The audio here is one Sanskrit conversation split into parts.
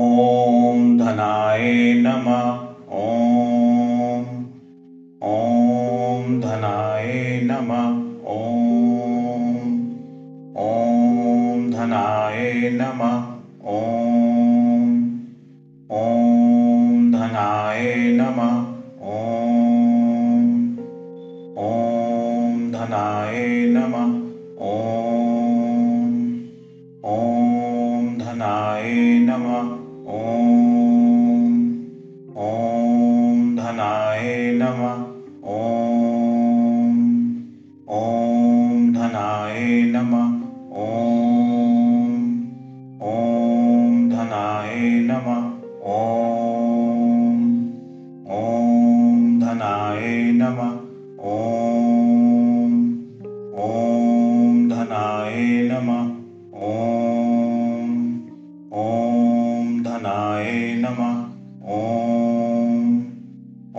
ॐ धनाय नमः। ॐ। ॐ धनाय नमः। ॐ। ॐ धनाय नमः। ॐ। ॐ धनाय नमः। ॐ। ॐ धनाय नमः। ॐ। ॐ धनाय नमः ॐ ॐ धनाय नमः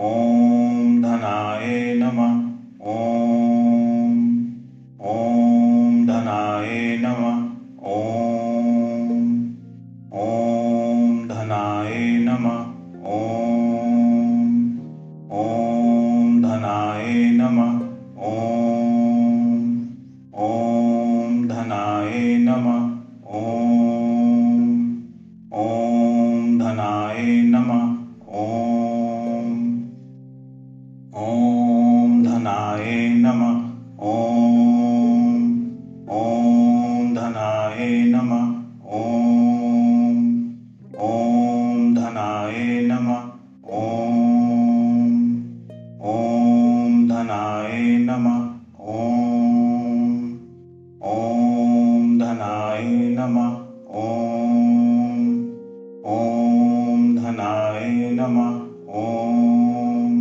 ॐ धनाय नमः। ॐ ॐ धनाय नमः। ॐ ॐ धनाय नमः। ॐ ॐ धनाय नमः धनाय नमः। ॐ। ॐ धनाय नमः। ॐ।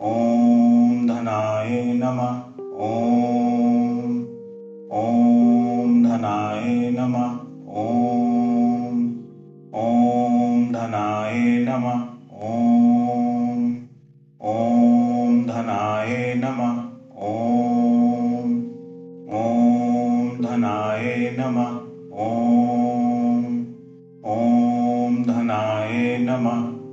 ॐ धनाय नमः। ॐ। ॐ धनाय नमः। ॐ। ॐ धनाय नमः नमः।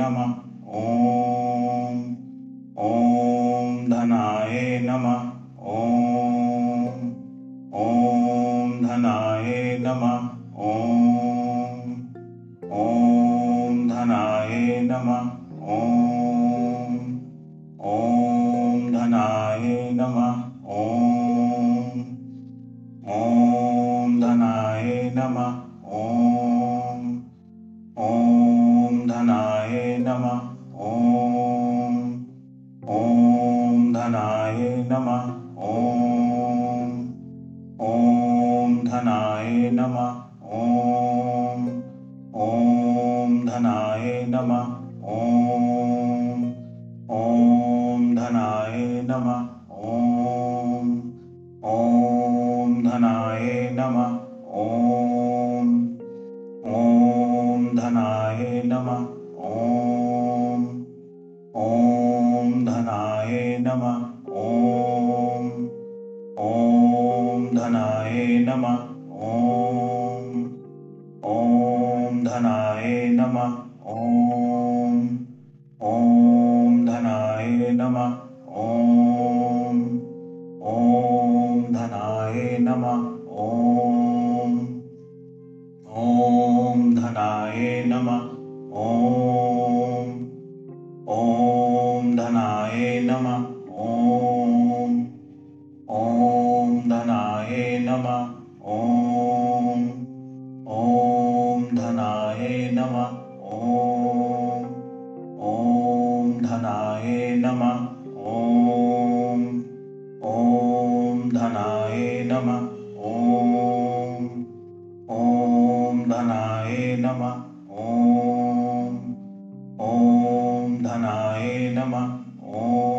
नमः। ॐ ॐ धनाय नमः धनाय नमः। ॐ। ॐ धनाय नमः। ॐ। ॐ धनाय नमः। ॐ। ॐ धनाय नमः। ॐ। ॐ धनाय नमः। ॐ। ॐ धनाय नमः ॐ ॐ धनाय नमः ॐ ॐ धनाय नमः ॐ ॐ धनाय नमः ॐ ॐ धनाय नमः ॐ ॐ धनाय नमः ॐ ॐ धनाय नमः ॐ ॐ धनाय नमः ॐ ॐ नमः ॐ ॐ धनाय नमः ॐ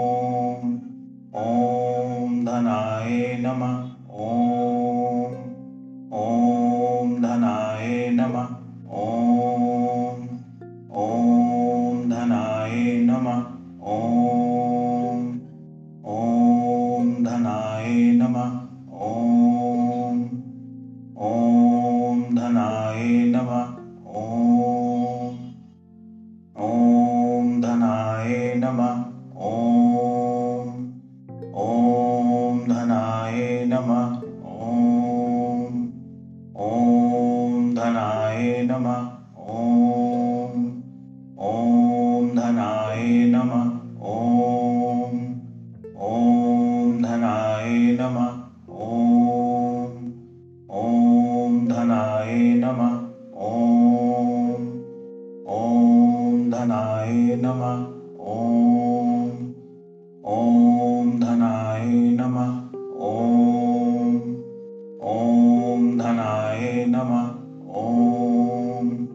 नमः। ॐ।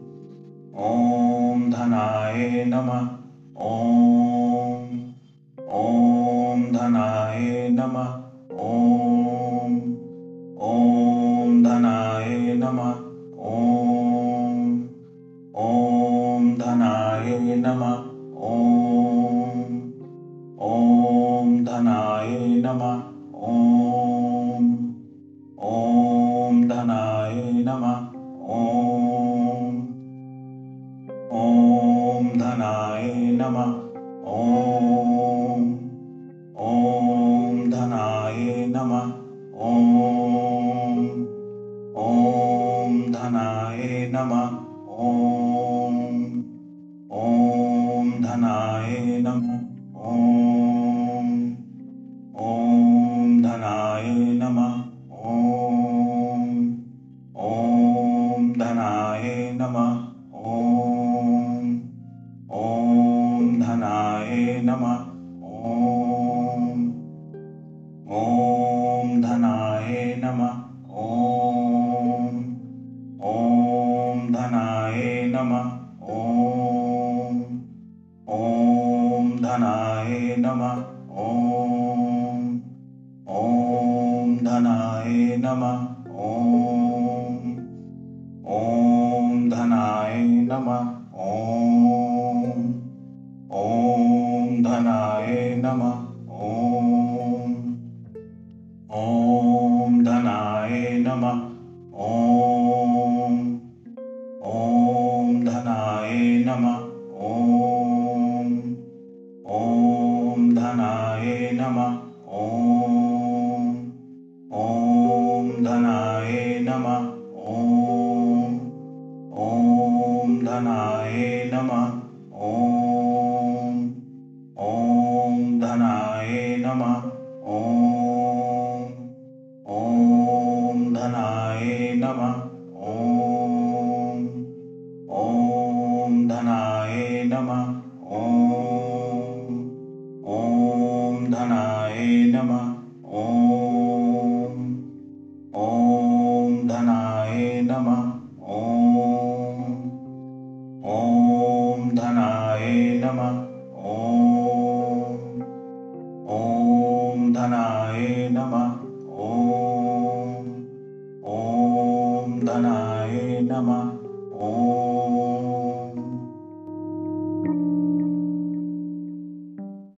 ॐ धनाय नमः। ॐ। ॐ धनाय नमः। ॐ। ॐ धनाय नमः। ॐ। ॐ धनाय नमः धनाय नमः। ॐ। ॐ धनाय नमः। ॐ। ॐ धनाय नमः। ॐ। ॐ धनाय नमः धनाय नमः। ॐ। ॐ धनाय नमः। ॐ। ॐ धनाय नमः। ॐ। ॐ धनाय नमः। ॐ धनाय नमः। ॐ ॐ धनाय नमः। ॐ ॐ धनाय नमः। ॐ ॐ धनाय नमः नमः। ॐ। ॐ धनाय नमः